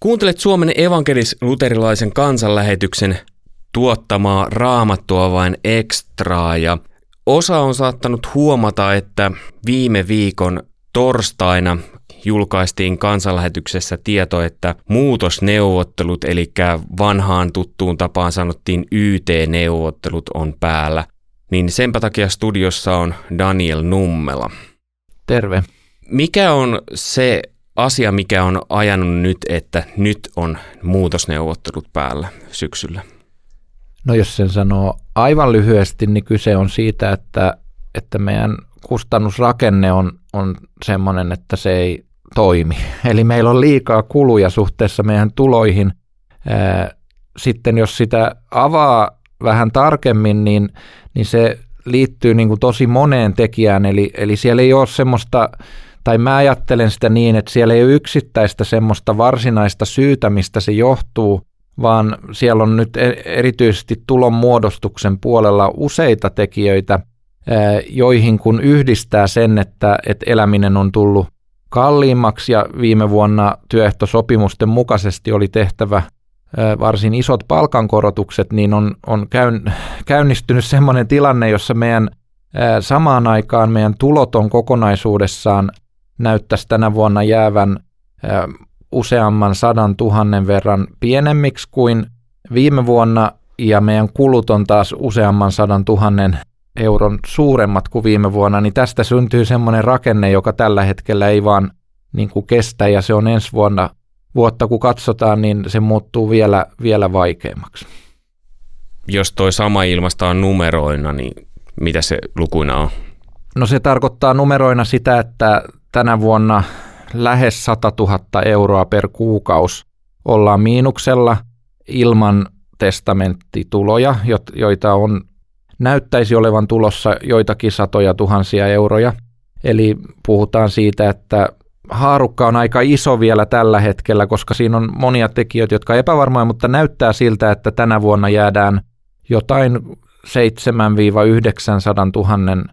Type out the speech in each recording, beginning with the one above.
Kuuntelet Suomen evankelis-luterilaisen kansanlähetyksen tuottamaa raamattua vain ekstraa ja osa on saattanut huomata, että viime viikon torstaina julkaistiin kansanlähetyksessä tieto, että muutosneuvottelut, eli vanhaan tuttuun tapaan sanottiin YT-neuvottelut on päällä. Niin senpä takia studiossa on Daniel Nummela. Terve. Mikä on se asia, mikä on ajanut nyt, että nyt on muutosneuvottelut päällä syksyllä? No jos sen sanoo aivan lyhyesti, niin kyse on siitä, että, että meidän kustannusrakenne on, on semmoinen, että se ei toimi. Eli meillä on liikaa kuluja suhteessa meidän tuloihin. Sitten jos sitä avaa vähän tarkemmin, niin, niin se liittyy niin kuin tosi moneen tekijään. Eli, eli siellä ei ole semmoista, tai mä ajattelen sitä niin, että siellä ei ole yksittäistä semmoista varsinaista syytä, mistä se johtuu, vaan siellä on nyt e-, erityisesti tulon muodostuksen puolella useita tekijöitä, joihin kun yhdistää sen, että, että eläminen on tullut kalliimmaksi ja viime vuonna työehtosopimusten mukaisesti oli tehtävä varsin isot palkankorotukset, niin on, on käyn, käynnistynyt sellainen tilanne, jossa meidän samaan aikaan meidän tuloton kokonaisuudessaan näyttäisi tänä vuonna jäävän useamman sadan tuhannen verran pienemmiksi kuin viime vuonna, ja meidän kulut on taas useamman sadan tuhannen euron suuremmat kuin viime vuonna, niin tästä syntyy semmoinen rakenne, joka tällä hetkellä ei vaan niin kuin kestä, ja se on ensi vuonna, vuotta kun katsotaan, niin se muuttuu vielä, vielä vaikeammaksi. Jos toi sama ilmasta on numeroina, niin mitä se lukuina on? No se tarkoittaa numeroina sitä, että tänä vuonna lähes 100 000 euroa per kuukausi ollaan miinuksella ilman testamenttituloja, joita on näyttäisi olevan tulossa joitakin satoja tuhansia euroja. Eli puhutaan siitä, että haarukka on aika iso vielä tällä hetkellä, koska siinä on monia tekijöitä, jotka epävarmoja, mutta näyttää siltä, että tänä vuonna jäädään jotain 7-900 000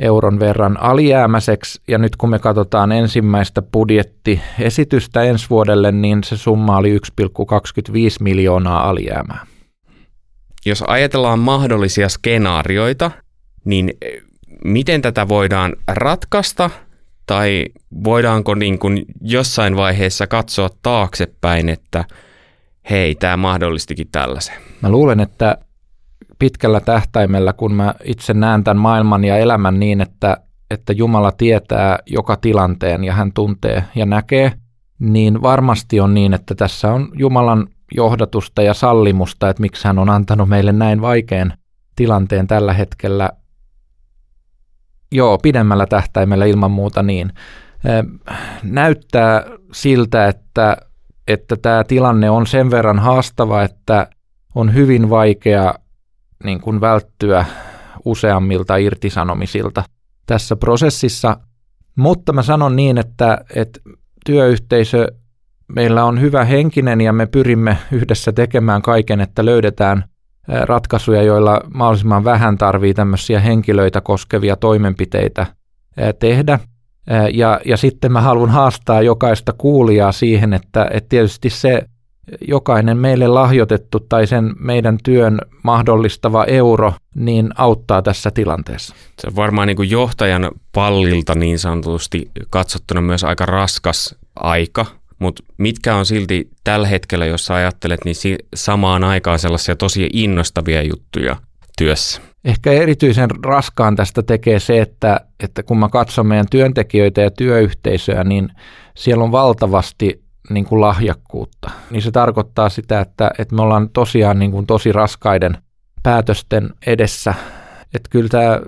euron verran alijäämäiseksi. Ja nyt kun me katsotaan ensimmäistä budjettiesitystä ensi vuodelle, niin se summa oli 1,25 miljoonaa alijäämää jos ajatellaan mahdollisia skenaarioita, niin eh, miten tätä voidaan ratkaista tai voidaanko niin kuin jossain vaiheessa katsoa taaksepäin, että hei, tämä mahdollistikin tällaisen? Mä luulen, että pitkällä tähtäimellä, kun mä itse näen tämän maailman ja elämän niin, että, että Jumala tietää joka tilanteen ja hän tuntee ja näkee, niin varmasti on niin, että tässä on Jumalan johdatusta ja sallimusta, että miksi hän on antanut meille näin vaikean tilanteen tällä hetkellä. Joo, pidemmällä tähtäimellä ilman muuta niin. Näyttää siltä, että, että tämä tilanne on sen verran haastava, että on hyvin vaikea niin kuin välttyä useammilta irtisanomisilta tässä prosessissa. Mutta mä sanon niin, että, että työyhteisö meillä on hyvä henkinen ja me pyrimme yhdessä tekemään kaiken, että löydetään ratkaisuja, joilla mahdollisimman vähän tarvii tämmöisiä henkilöitä koskevia toimenpiteitä tehdä. Ja, ja sitten mä haluan haastaa jokaista kuulijaa siihen, että, että tietysti se jokainen meille lahjoitettu tai sen meidän työn mahdollistava euro niin auttaa tässä tilanteessa. Se on varmaan niin kuin johtajan pallilta niin sanotusti katsottuna myös aika raskas aika mutta mitkä on silti tällä hetkellä, jos sä ajattelet, niin samaan aikaan sellaisia tosi innostavia juttuja työssä? Ehkä erityisen raskaan tästä tekee se, että, että kun mä katson meidän työntekijöitä ja työyhteisöä, niin siellä on valtavasti niin kuin lahjakkuutta. Niin se tarkoittaa sitä, että, että me ollaan tosiaan niin kuin tosi raskaiden päätösten edessä. Että kyllä tämä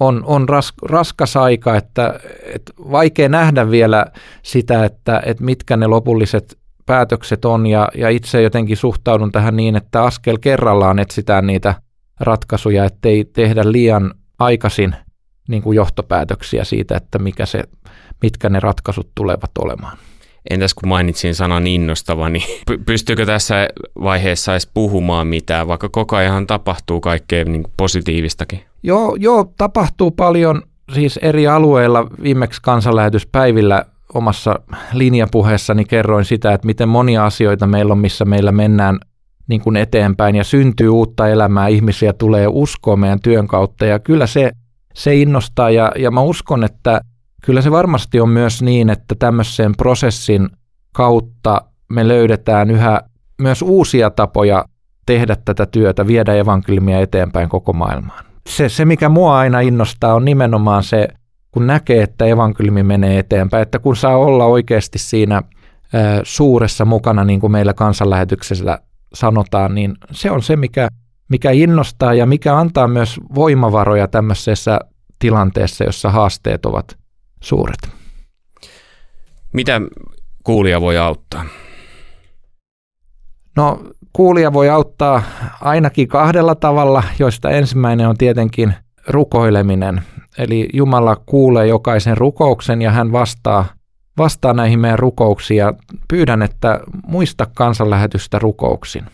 on, on ras, raskas aika, että, että vaikea nähdä vielä sitä, että, että mitkä ne lopulliset päätökset on ja, ja itse jotenkin suhtaudun tähän niin, että askel kerrallaan etsitään niitä ratkaisuja, ettei tehdä liian aikaisin niin kuin johtopäätöksiä siitä, että mikä se, mitkä ne ratkaisut tulevat olemaan. Entäs kun mainitsin sanan innostava, niin pystyykö tässä vaiheessa edes puhumaan mitään, vaikka koko ajan tapahtuu kaikkea niin positiivistakin? Joo, joo, tapahtuu paljon siis eri alueilla. Viimeksi kansanlähetyspäivillä omassa linjapuheessani kerroin sitä, että miten monia asioita meillä on, missä meillä mennään niin kuin eteenpäin ja syntyy uutta elämää, ihmisiä tulee uskoa meidän työn kautta ja kyllä se, se innostaa ja, ja mä uskon, että kyllä se varmasti on myös niin, että tämmöisen prosessin kautta me löydetään yhä myös uusia tapoja tehdä tätä työtä, viedä evankeliumia eteenpäin koko maailmaan. Se, se, mikä mua aina innostaa, on nimenomaan se, kun näkee, että evankeliumi menee eteenpäin, että kun saa olla oikeasti siinä ä, suuressa mukana, niin kuin meillä kansanlähetyksessä sanotaan, niin se on se, mikä, mikä innostaa ja mikä antaa myös voimavaroja tämmöisessä tilanteessa, jossa haasteet ovat suuret. Mitä kuulija voi auttaa? No kuulija voi auttaa ainakin kahdella tavalla, joista ensimmäinen on tietenkin rukoileminen. Eli Jumala kuulee jokaisen rukouksen ja hän vastaa, vastaa näihin meidän rukouksiin ja pyydän, että muista kansanlähetystä rukouksin.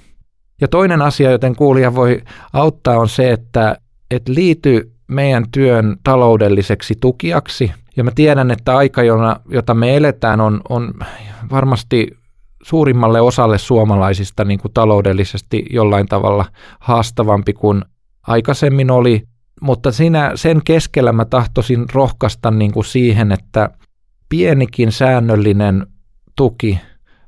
Ja toinen asia, joten kuulija voi auttaa, on se, että, että liity meidän työn taloudelliseksi tukijaksi. Ja mä tiedän, että aika, jota me eletään, on, on varmasti suurimmalle osalle suomalaisista niin kuin taloudellisesti jollain tavalla haastavampi kuin aikaisemmin oli. Mutta siinä, sen keskellä mä tahtoisin rohkaista niin kuin siihen, että pienikin säännöllinen tuki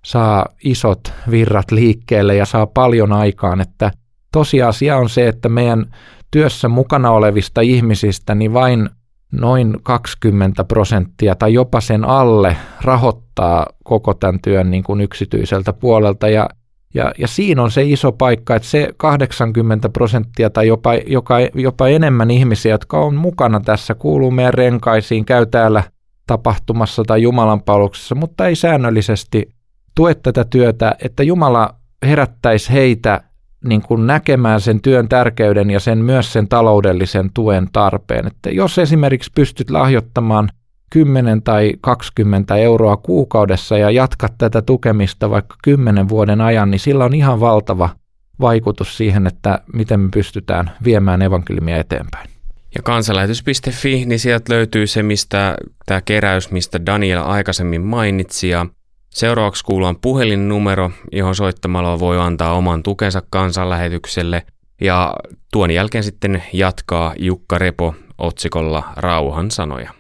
saa isot virrat liikkeelle ja saa paljon aikaan, että tosiasia on se, että meidän työssä mukana olevista ihmisistä niin vain noin 20 prosenttia tai jopa sen alle rahoittaa koko tämän työn niin kuin yksityiseltä puolelta. Ja ja, ja siinä on se iso paikka, että se 80 prosenttia tai jopa, joka, jopa enemmän ihmisiä, jotka on mukana tässä, kuuluu meidän renkaisiin, käy täällä tapahtumassa tai Jumalanpalveluksessa, mutta ei säännöllisesti tue tätä työtä, että Jumala herättäisi heitä niin kuin näkemään sen työn tärkeyden ja sen myös sen taloudellisen tuen tarpeen. Että jos esimerkiksi pystyt lahjoittamaan 10 tai 20 euroa kuukaudessa ja jatkat tätä tukemista vaikka 10 vuoden ajan, niin sillä on ihan valtava vaikutus siihen, että miten me pystytään viemään evankeliumia eteenpäin. Ja kansanlähetys.fi, niin sieltä löytyy se, mistä tämä keräys, mistä Daniel aikaisemmin mainitsi. Ja seuraavaksi kuullaan puhelinnumero, johon soittamalla voi antaa oman tukensa kansanlähetykselle. Ja tuon jälkeen sitten jatkaa Jukka Repo otsikolla Rauhan sanoja.